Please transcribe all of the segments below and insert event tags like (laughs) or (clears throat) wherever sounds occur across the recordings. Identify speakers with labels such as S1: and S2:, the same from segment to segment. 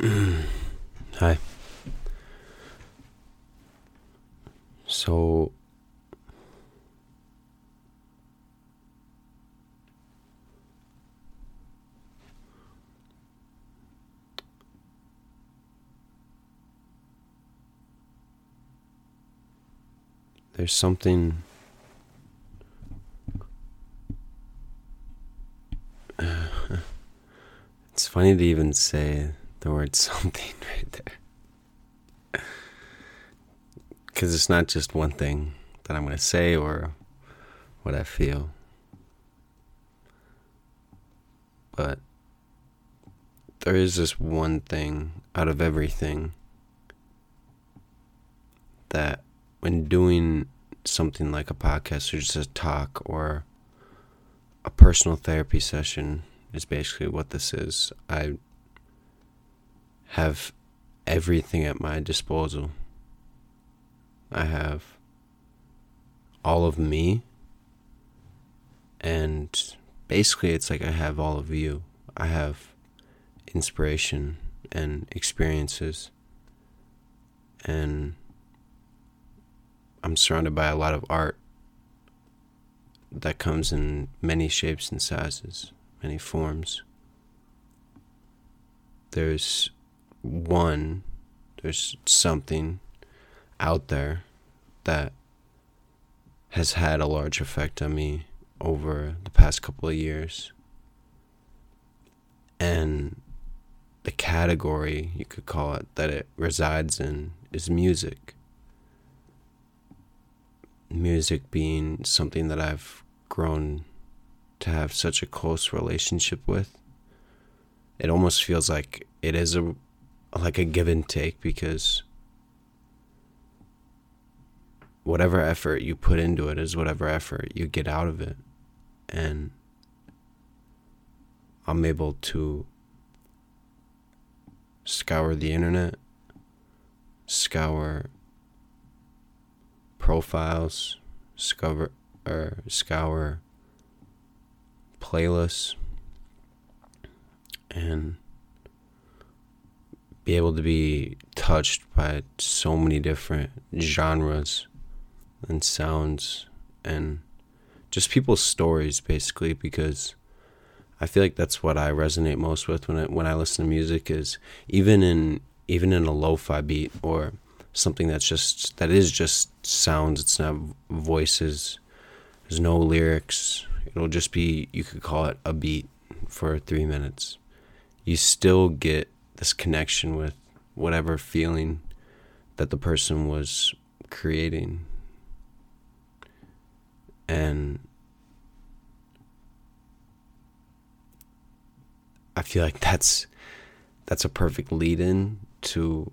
S1: (clears throat) Hi. So there's something (sighs) it's funny to even say the word something (laughs) right there. Because it's not just one thing that I'm going to say or what I feel. But there is this one thing out of everything that when doing something like a podcast or just a talk or a personal therapy session is basically what this is. I have everything at my disposal. I have all of me, and basically, it's like I have all of you. I have inspiration and experiences, and I'm surrounded by a lot of art that comes in many shapes and sizes, many forms. There's one, there's something out there that has had a large effect on me over the past couple of years. And the category, you could call it, that it resides in is music. Music being something that I've grown to have such a close relationship with. It almost feels like it is a like a give and take because whatever effort you put into it is whatever effort you get out of it. And I'm able to scour the internet, scour profiles, scour or scour playlists and be able to be touched by so many different genres and sounds and just people's stories basically because I feel like that's what I resonate most with when I when I listen to music is even in even in a lo-fi beat or something that's just that is just sounds it's not voices there's no lyrics it'll just be you could call it a beat for 3 minutes. You still get this connection with whatever feeling that the person was creating. And I feel like that's that's a perfect lead in to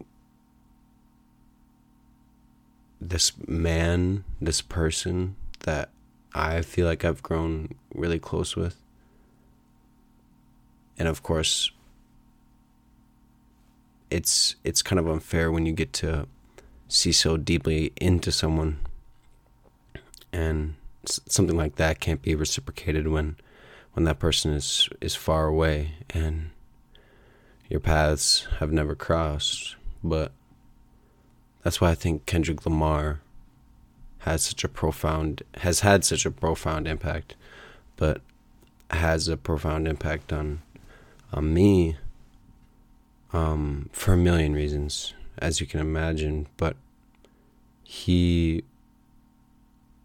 S1: this man, this person that I feel like I've grown really close with. And of course, it's it's kind of unfair when you get to see so deeply into someone. And something like that can't be reciprocated when when that person is is far away and your paths have never crossed. But that's why I think Kendrick Lamar has such a profound has had such a profound impact but has a profound impact on on me um, for a million reasons, as you can imagine. But he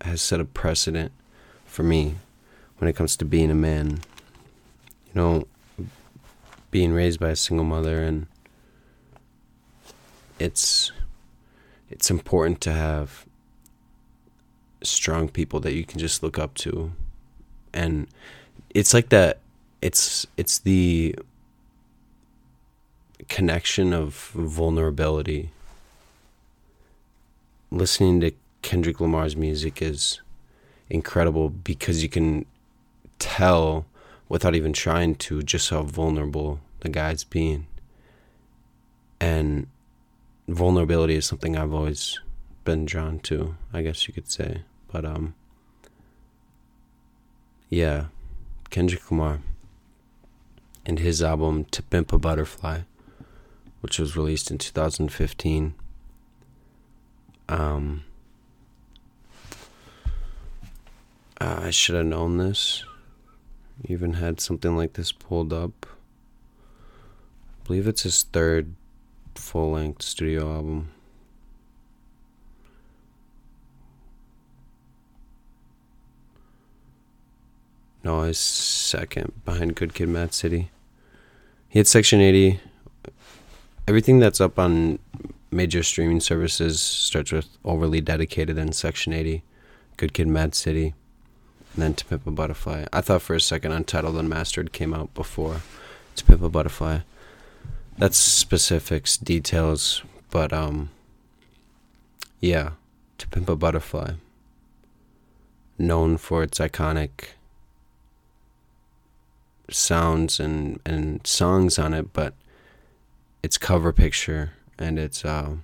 S1: has set a precedent for me when it comes to being a man. You know, being raised by a single mother, and it's it's important to have strong people that you can just look up to, and it's like that. It's it's the connection of vulnerability. Listening to Kendrick Lamar's music is incredible because you can tell without even trying to just how vulnerable the guy's being. And vulnerability is something I've always been drawn to, I guess you could say. But um yeah, Kendrick Lamar and his album To Pimp a Butterfly which was released in 2015. Um, I should have known this. Even had something like this pulled up. I believe it's his third full length studio album. No, his second behind Good Kid, Mad City. He had Section 80. Everything that's up on major streaming services starts with Overly Dedicated and Section 80, Good Kid, Mad City, and then To Pimp a Butterfly. I thought for a second Untitled Unmastered came out before To Pimp a Butterfly. That's specifics, details, but um, yeah, To Pimp a Butterfly. Known for its iconic sounds and and songs on it, but its cover picture and its uh,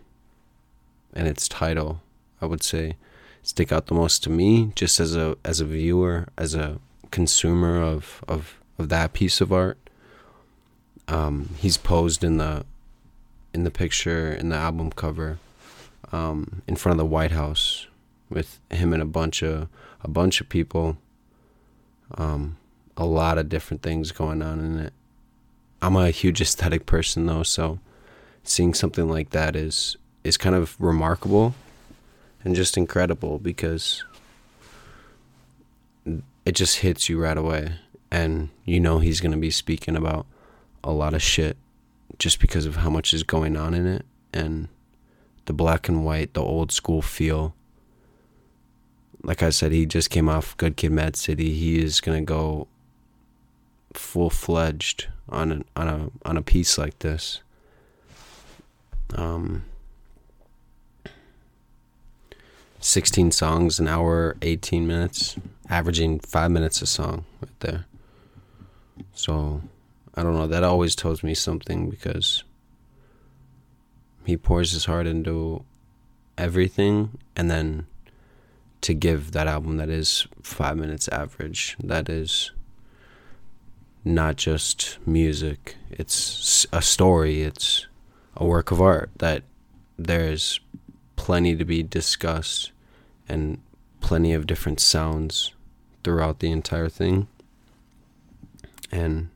S1: and its title, I would say, stick out the most to me, just as a as a viewer, as a consumer of of of that piece of art. Um, he's posed in the in the picture in the album cover um, in front of the White House with him and a bunch of a bunch of people. Um, a lot of different things going on in it. I'm a huge aesthetic person though, so seeing something like that is is kind of remarkable and just incredible because it just hits you right away and you know he's going to be speaking about a lot of shit just because of how much is going on in it and the black and white, the old school feel. Like I said, he just came off Good Kid Mad City. He is going to go full fledged on a, on a on a piece like this. Um, sixteen songs, an hour, eighteen minutes, averaging five minutes a song right there. So, I don't know. That always tells me something because he pours his heart into everything, and then to give that album that is five minutes average, that is not just music. It's a story. It's a work of art that there's plenty to be discussed and plenty of different sounds throughout the entire thing. And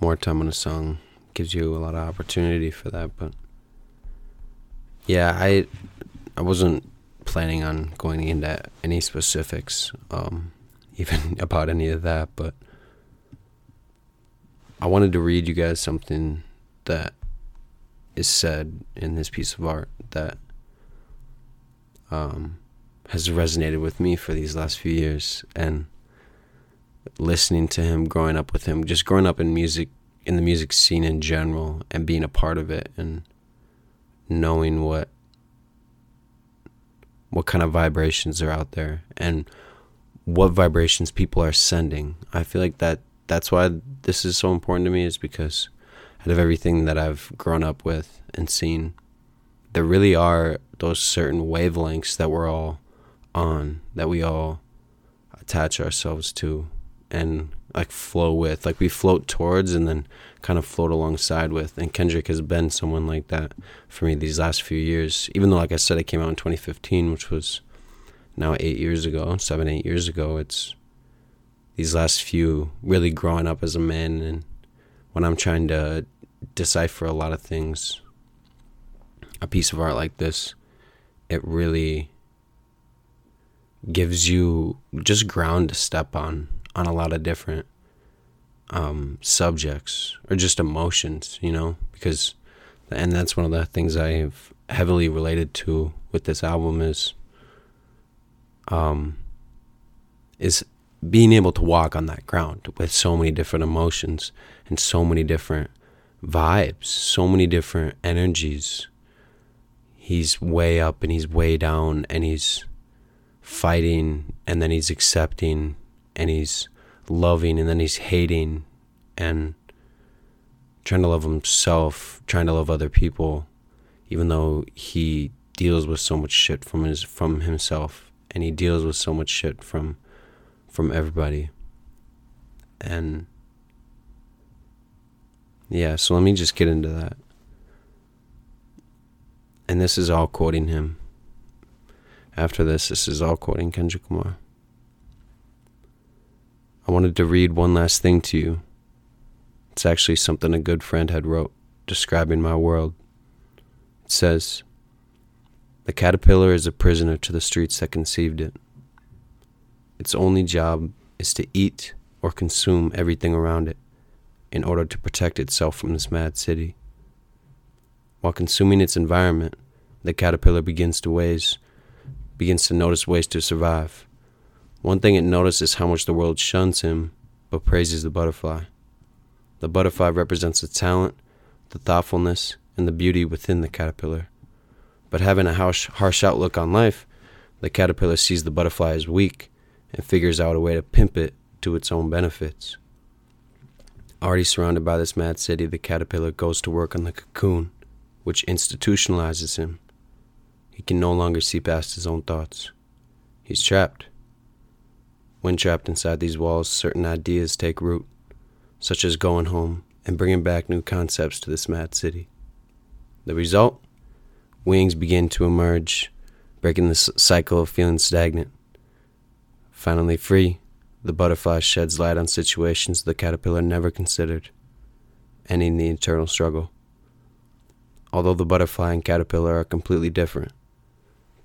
S1: more time on a song gives you a lot of opportunity for that. But yeah, I I wasn't planning on going into any specifics, um, (laughs) even about any of that, but I wanted to read you guys something that is said in this piece of art that um, has resonated with me for these last few years. And listening to him growing up with him just growing up in music in the music scene in general and being a part of it and knowing what what kind of vibrations are out there and what vibrations people are sending. I feel like that that's why this is so important to me is because out of everything that I've grown up with and seen, there really are those certain wavelengths that we're all on, that we all attach ourselves to and like flow with, like we float towards and then kind of float alongside with. And Kendrick has been someone like that for me these last few years. Even though, like I said, it came out in 2015, which was now eight years ago, seven, eight years ago. It's these last few really growing up as a man and when I'm trying to decipher a lot of things, a piece of art like this, it really gives you just ground to step on on a lot of different um, subjects or just emotions, you know, because and that's one of the things I have heavily related to with this album is um is being able to walk on that ground with so many different emotions and so many different vibes, so many different energies. He's way up and he's way down and he's fighting and then he's accepting and he's loving and then he's hating and trying to love himself, trying to love other people, even though he deals with so much shit from his from himself and he deals with so much shit from from everybody. And yeah, so let me just get into that. and this is all quoting him. After this, this is all quoting Kendrick Lamar. I wanted to read one last thing to you. It's actually something a good friend had wrote describing my world. It says, The caterpillar is a prisoner to the streets that conceived it. Its only job is to eat or consume everything around it in order to protect itself from this mad city. While consuming its environment, the caterpillar begins to ways begins to notice ways to survive. One thing it notices is how much the world shuns him but praises the butterfly. The butterfly represents the talent, the thoughtfulness, and the beauty within the caterpillar. But having a harsh, harsh outlook on life, the caterpillar sees the butterfly as weak and figures out a way to pimp it to its own benefits. Already surrounded by this mad city, the caterpillar goes to work on the cocoon, which institutionalizes him. He can no longer see past his own thoughts. He's trapped. When trapped inside these walls, certain ideas take root, such as going home and bringing back new concepts to this mad city. The result? Wings begin to emerge, breaking the cycle of feeling stagnant. Finally free, the butterfly sheds light on situations the caterpillar never considered, ending the eternal struggle. Although the butterfly and caterpillar are completely different,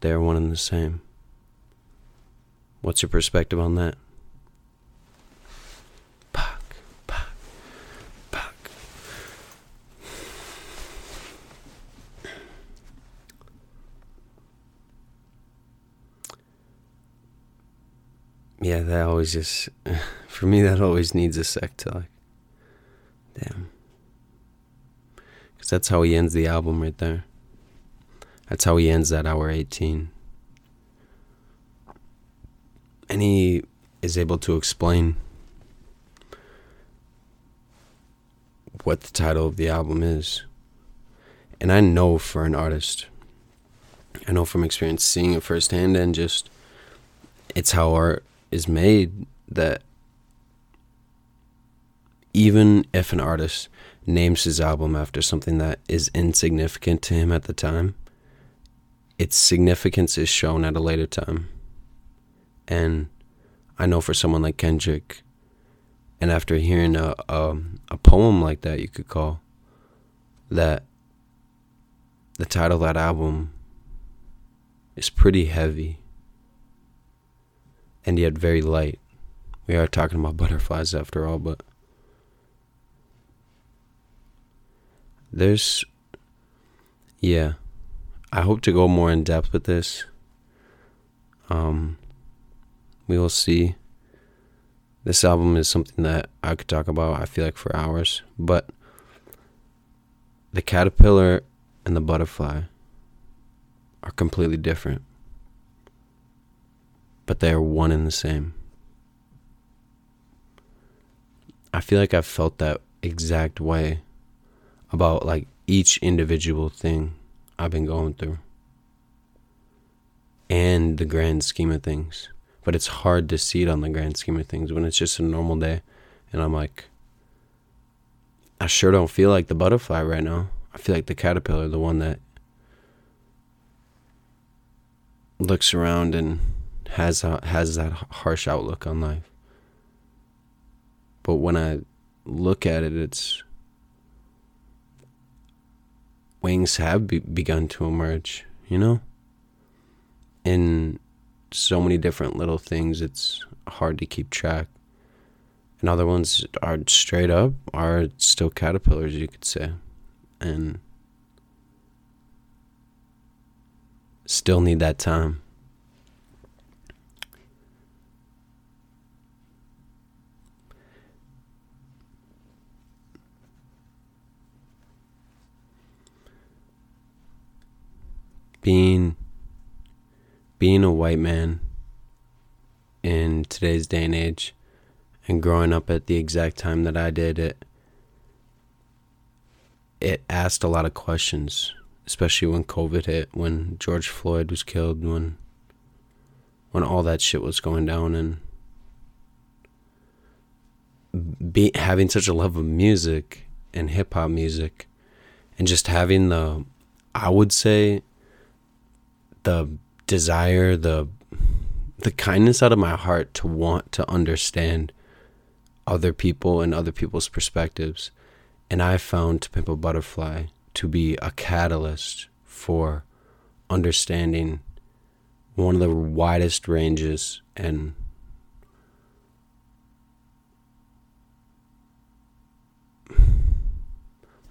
S1: they are one and the same. What's your perspective on that? Yeah, that always just, (sighs) for me, that always needs a sec to like, damn. Because that's how he ends the album right there. That's how he ends that hour 18. And he is able to explain what the title of the album is. And I know for an artist, I know from experience seeing it firsthand and just it's how art is made that even if an artist names his album after something that is insignificant to him at the time, its significance is shown at a later time. And I know for someone like Kendrick, and after hearing a, a, a poem like that, you could call that the title of that album is pretty heavy and yet very light. We are talking about butterflies after all, but there's, yeah. I hope to go more in depth with this. Um, we will see. This album is something that I could talk about, I feel like, for hours. But the caterpillar and the butterfly are completely different, but they are one and the same. I feel like I've felt that exact way about like each individual thing I've been going through and the grand scheme of things. But it's hard to see it on the grand scheme of things when it's just a normal day. And I'm like, I sure don't feel like the butterfly right now. I feel like the caterpillar, the one that looks around and has a, has that harsh outlook on life. But when I look at it, it's wings have be- begun to emerge, you know? In so many different little things, it's hard to keep track. And other ones are straight up, are still caterpillars, you could say. And still need that time. Being being a white man in today's day and age and growing up at the exact time that I did it it asked a lot of questions especially when covid hit when George Floyd was killed when when all that shit was going down and be, having such a love of music and hip hop music and just having the I would say the desire, the the kindness out of my heart to want to understand other people and other people's perspectives. And I found To Butterfly to be a catalyst for understanding one of the widest ranges and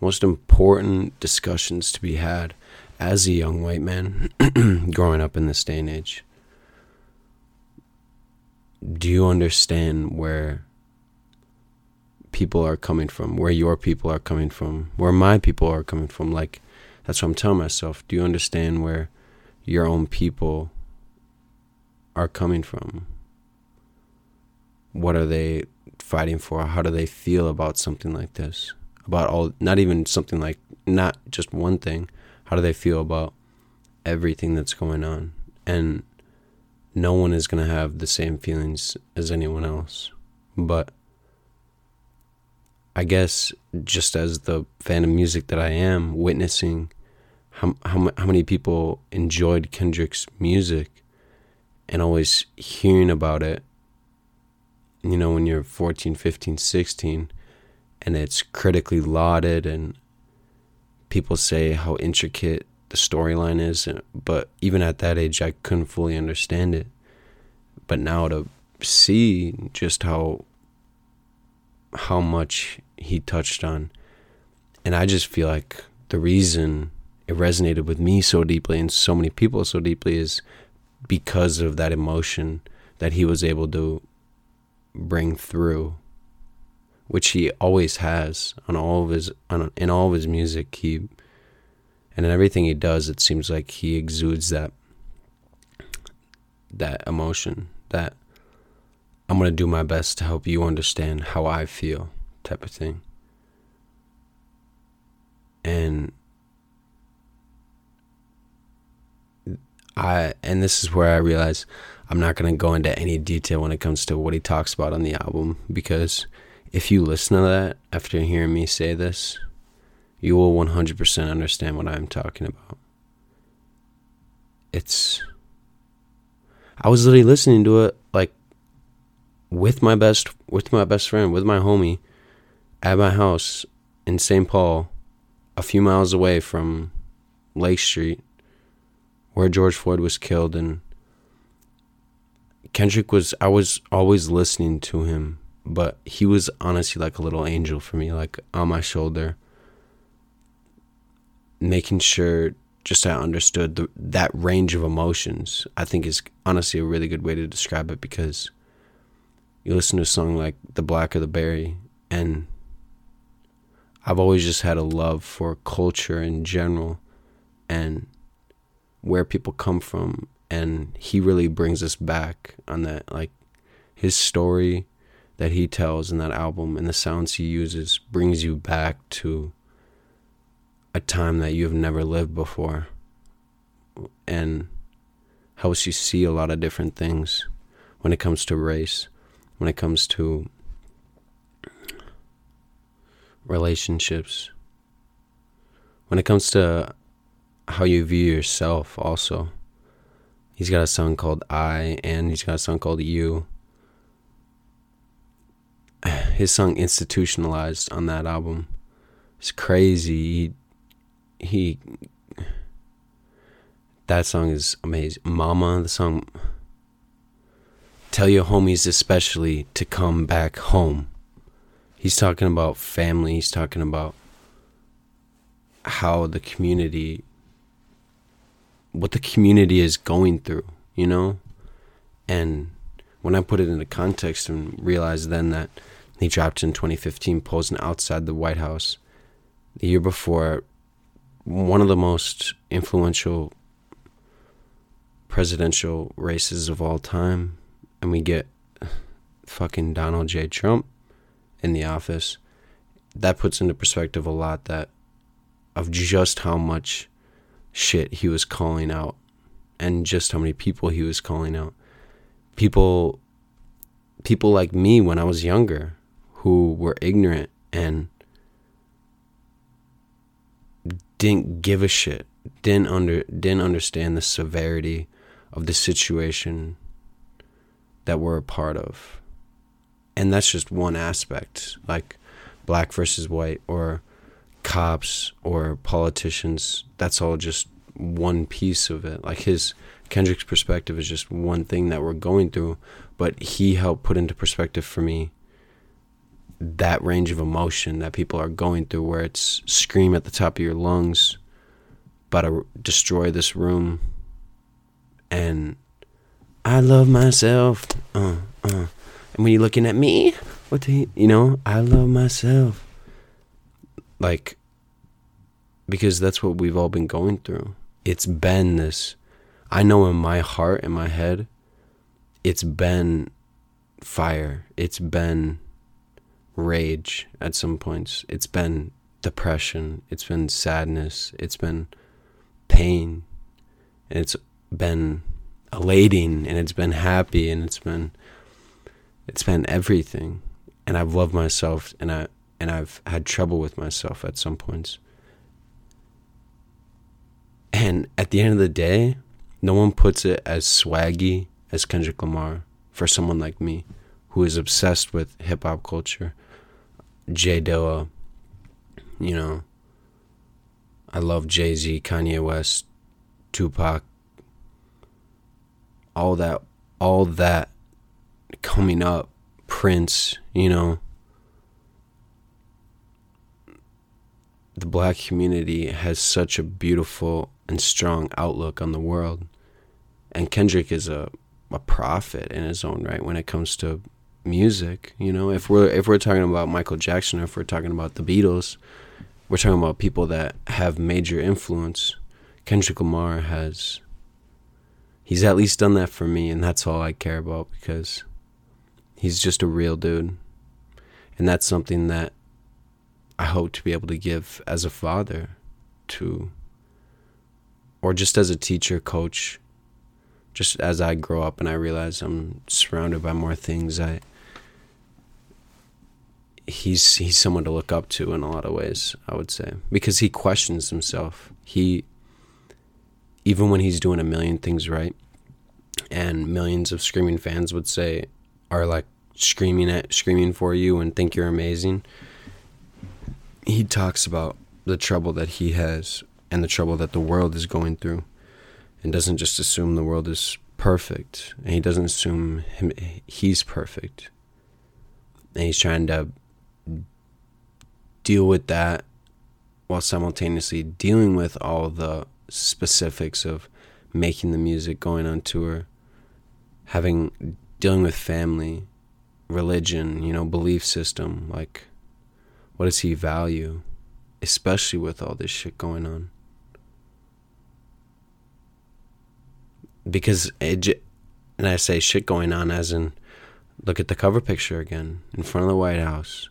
S1: most important discussions to be had as a young white man (clears throat) growing up in this day and age. Do you understand where people are coming from, where your people are coming from, where my people are coming from? Like, that's what I'm telling myself. Do you understand where your own people are coming from? What are they fighting for? How do they feel about something like this? About all, not even something like, not just one thing. How do they feel about everything that's going on? And no one is going to have the same feelings as anyone else. But I guess just as the fan of music that I am, witnessing how, how, how many people enjoyed Kendrick's music and always hearing about it, you know, when you're 14, 15, 16, and it's critically lauded and people say how intricate the storyline is, but even at that age, I couldn't fully understand it. But now to see just how how much he touched on, and I just feel like the reason it resonated with me so deeply and so many people so deeply is because of that emotion that he was able to bring through which he always has on all of his on in all of his music. He and in everything he does it seems like he exudes that that emotion that I'm going to do my best to help you understand how I feel type of thing. And I and this is where I realize I'm not going to go into any detail when it comes to what he talks about on the album because if you listen to that after hearing me say this, you will 100% understand what I'm talking about. It's. I was literally listening to it like with my best with my best friend, with my homie at my house in St. Paul, a few miles away from Lake Street, where George Floyd was killed and Kendrick was I was always listening to him but he was honestly like a little angel for me, like on my shoulder, making sure just I understood the, that range of emotions. I think is honestly a really good way to describe it because you listen to a song like "The Blacker the Berry," and I've always just had a love for culture in general and where people come from, and he really brings us back on that, like his story that he tells in that album and the sounds he uses brings you back to a time that you've never lived before and helps you see a lot of different things when it comes to race, when it comes to relationships, when it comes to how you view yourself, also. He's got a song called I, and he's got a song called You his song institutionalized on that album. It's crazy. He, he that song is amazing. Mama the song tell your homies especially to come back home. He's talking about family. He's talking about how the community what the community is going through you know? And when i put it into context and realized then that he dropped in 2015, posing outside the White House. The year before, one of the most influential presidential races of all time, and we get fucking Donald J. Trump in the office. That puts into perspective a lot that of just how much shit he was calling out and just how many people he was calling out. People people like me when I was younger who were ignorant and didn't give a shit, didn't under didn't understand the severity of the situation that we're a part of. And that's just one aspect, like black versus white or cops or politicians. That's all just one piece of it. Like his Kendrick's perspective is just one thing that we're going through, but he helped put into perspective for me that range of emotion that people are going through where it's scream at the top of your lungs about to destroy this room. And I love myself. Uh, uh. and when you're looking at me what the you know I love myself. Like because that's what we've all been going through. It's been this I know in my heart in my head it's been fire. It's been rage at some points. It's been depression. It's been sadness. It's been pain. And it's been elating and it's been happy and it's been it's been everything. And I've loved myself and I and I've had trouble with myself at some points. And at the end of the day, no one puts it as swaggy as Kendrick Lamar for someone like me who is obsessed with hip hop culture J Dilla, you know, I love Jay Z, Kanye West, Tupac, all that, all that coming up, Prince, you know. The black community has such a beautiful and strong outlook on the world. And Kendrick is a, a prophet in his own right when it comes to music. You know, if we're if we're talking about Michael Jackson, or if we're talking about the Beatles, we're talking about people that have major influence. Kendrick Lamar has. He's at least done that for me, and that's all I care about because he's just a real dude, and that's something that I hope to be able to give as a father to, or just as a teacher, coach, just as I grow up and I realize I'm surrounded by more things, I he's he's someone to look up to in a lot of ways, I would say, because he questions himself. He even when he's doing a million things right, and millions of screaming fans would say are like screaming at screaming for you and think you're amazing. He talks about the trouble that he has and the trouble that the world is going through and doesn't just assume the world is perfect and he doesn't assume him he's perfect and he's trying to deal with that while simultaneously dealing with all the specifics of making the music, going on tour, having dealing with family, religion, you know, belief system, like what does he value, especially with all this shit going on? Because it, and I say shit going on as in look at the cover picture again in front of the White House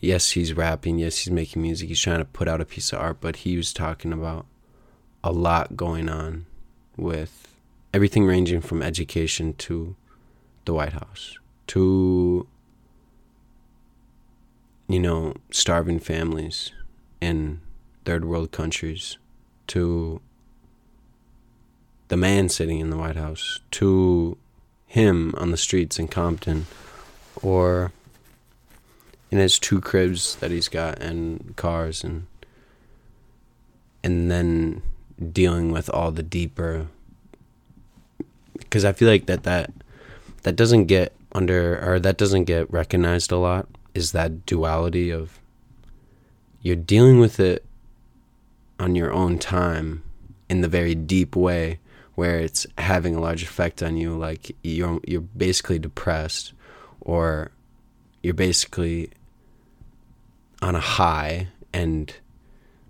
S1: yes, he's rapping, yes, he's making music, he's trying to put out a piece of art, but he was talking about a lot going on with everything ranging from education to the White House to you know starving families in third world countries to the man sitting in the White House to him on the streets in Compton or in his two cribs that he's got and cars and and then dealing with all the deeper because I feel like that that that doesn't get under or that doesn't get recognized a lot is that duality of you're dealing with it on your own time in the very deep way where it's having a large effect on you like you're you're basically depressed or you're basically on a high and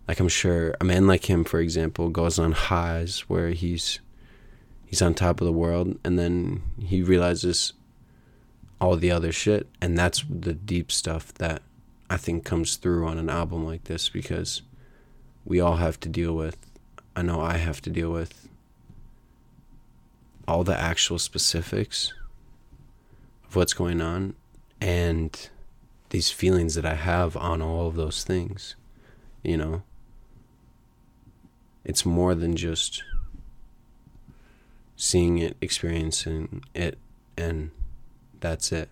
S1: like I'm sure a man like him for example goes on highs where he's he's on top of the world and then he realizes all the other shit. And that's the deep stuff that I think comes through on an album like this because we all have to deal with I know I have to deal with all the actual specifics of what's going on. And these feelings that I have on all of those things, you know. it's more than just seeing it, experiencing it, and that's it.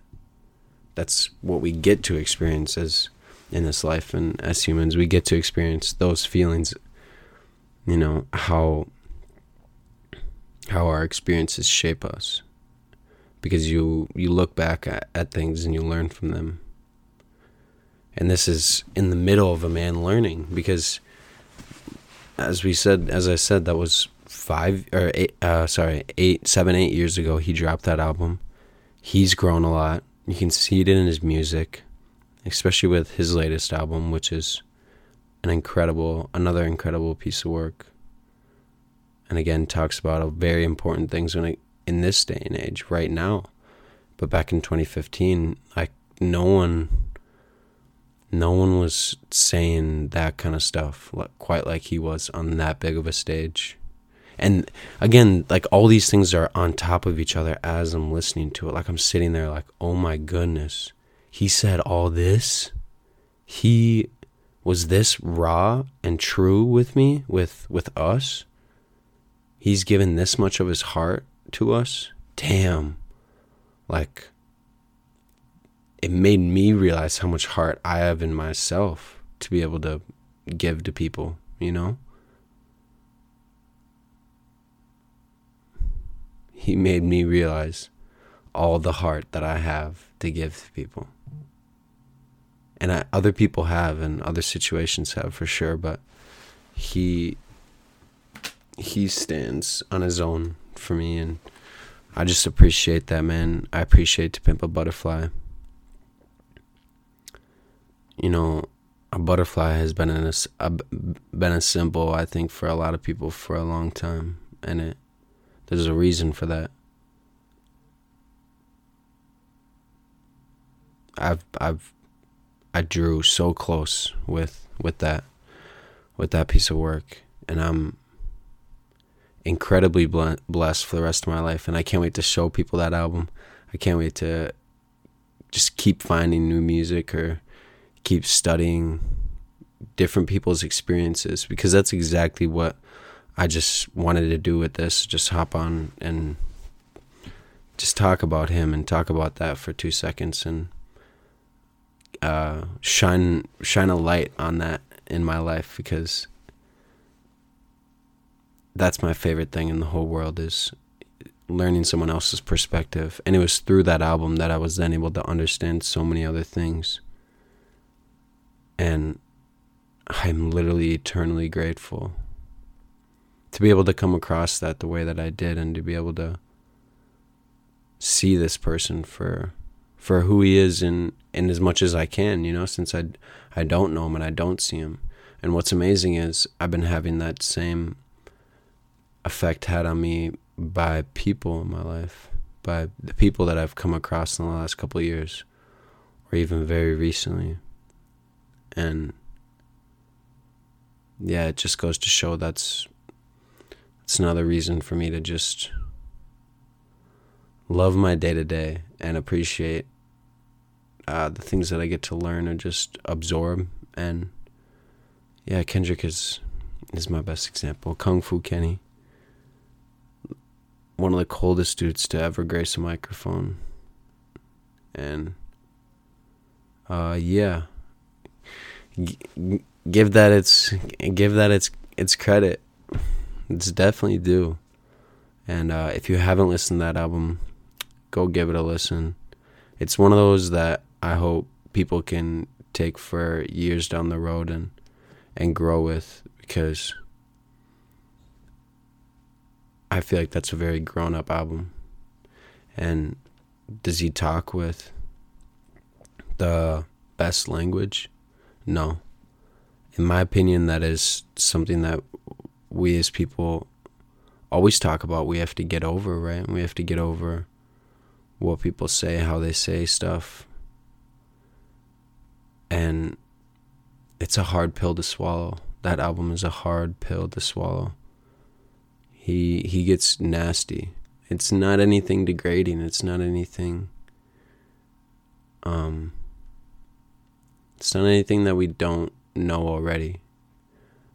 S1: That's what we get to experience as in this life and as humans we get to experience those feelings you know how how our experiences shape us because you you look back at, at things and you learn from them and this is in the middle of a man learning because as we said as i said that was five or eight uh, sorry eight seven eight years ago he dropped that album. He's grown a lot. You can see it in his music especially with his latest album which is an incredible another incredible piece of work. And again talks about very important things when it, in this day and age right now. But back in 2015 like no one no one was saying that kind of stuff quite like he was on that big of a stage. And again like all these things are on top of each other as i'm listening to it. Like i'm sitting there like oh my goodness. He said all this? He was this raw and true with me with with us? He's given this much of his heart to us? Damn. Like it made me realize how much heart i have in myself to be able to give to people you know he made me realize all the heart that i have to give to people and I, other people have and other situations have for sure but he he stands on his own for me and I just appreciate that man. I appreciate to pimp a butterfly. You know, a butterfly has been a, a, been a symbol I think for a lot of people for a long time and it there's a reason for that. I've I've I drew so close with with that with that piece of work and I'm incredibly blessed for the rest of my life and I can't wait to show people that album. I can't wait to just keep finding new music or keep studying different people's experiences because that's exactly what I just wanted to do with this just hop on and just talk about him and talk about that for 2 seconds and uh, shine shine a light on that in my life because that's my favorite thing in the whole world is learning someone else's perspective. And it was through that album that I was then able to understand so many other things and I'm literally eternally grateful to be able to come across that the way that I did and to be able to see this person for for who he is in in as much as I can, you know, since I I don't know him and I don't see him. And what's amazing is I've been having that same effect had on me by people in my life, by the people that I've come across in the last couple of years or even very recently. And yeah, it just goes to show that's it's another reason for me to just love my day to day and appreciate uh, the things that I get to learn and just absorb. And yeah, Kendrick is is my best example. Kung Fu Kenny, one of the coldest dudes to ever grace a microphone. And uh, yeah, Give that its give that its its credit. It's definitely due. And uh, if you haven't listened to that album, go give it a listen. It's one of those that I hope people can take for years down the road and and grow with because I feel like that's a very grown up album. And does he talk with the best language? No. In my opinion, that is something that we as people always talk about. We have to get over, right? We have to get over what people say, how they say stuff. And it's a hard pill to swallow. That album is a hard pill to swallow. He he gets nasty. It's not anything degrading. It's not anything um it's not anything that we don't know already.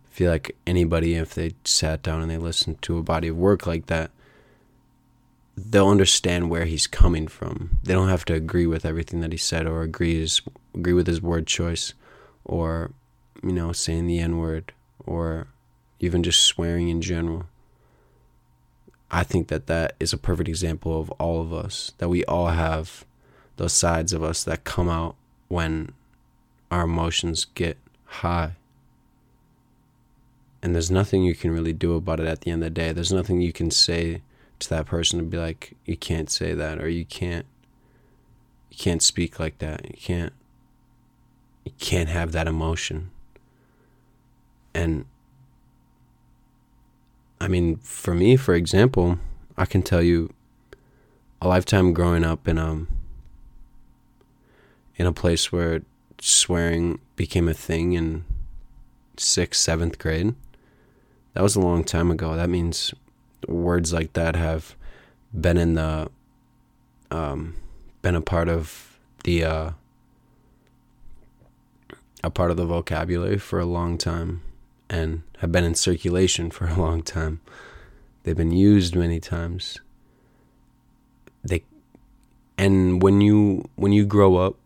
S1: I feel like anybody, if they sat down and they listened to a body of work like that, they'll understand where he's coming from. They don't have to agree with everything that he said or agree his, agree with his word choice or you know saying the n word or even just swearing in general. I think that that is a perfect example of all of us that we all have those sides of us that come out when our emotions get high. And there's nothing you can really do about it at the end of the day. There's nothing you can say to that person to be like, you can't say that or you can't you can't speak like that. You can't you can't have that emotion. And I mean, for me, for example, I can tell you a lifetime growing up in um in a place where swearing became a thing in sixth, seventh grade. That was a long time ago. That means words like that have been in the um, been a part of the uh, a part of the vocabulary for a long time and have been in circulation for a long time. They've been used many times. They and when you when you grow up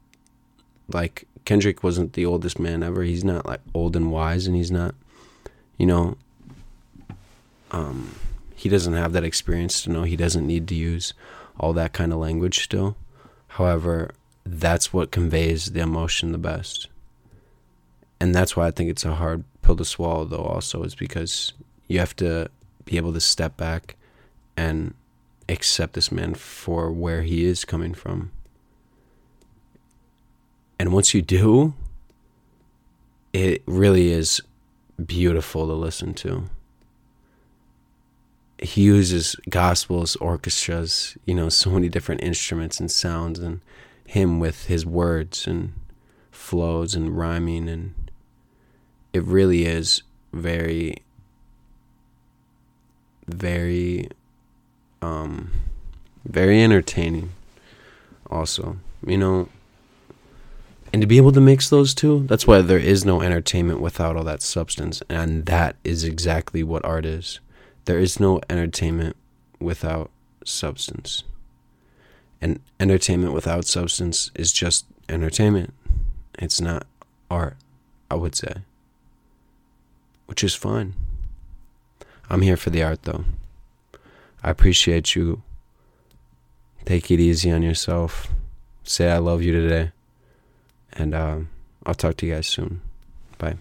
S1: like Kendrick wasn't the oldest man ever. He's not like old and wise and he's not you know um he doesn't have that experience to know he doesn't need to use all that kind of language still. However, that's what conveys the emotion the best. And that's why I think it's a hard pill to swallow, though, also, is because you have to be able to step back and accept this man for where he is coming from. And once you do, it really is beautiful to listen to he uses gospels, orchestras, you know, so many different instruments and sounds, and him with his words and flows and rhyming, and it really is very, very, um, very entertaining. Also, you know, and to be able to mix those two, that's why there is no entertainment without all that substance, and that is exactly what art is there is no entertainment without substance. And entertainment without substance is just entertainment. It's not art, I would say. Which is fine. I'm here for the art though. I appreciate you. Take it easy on yourself. Say I love you today. And uh, I'll talk to you guys soon. Bye.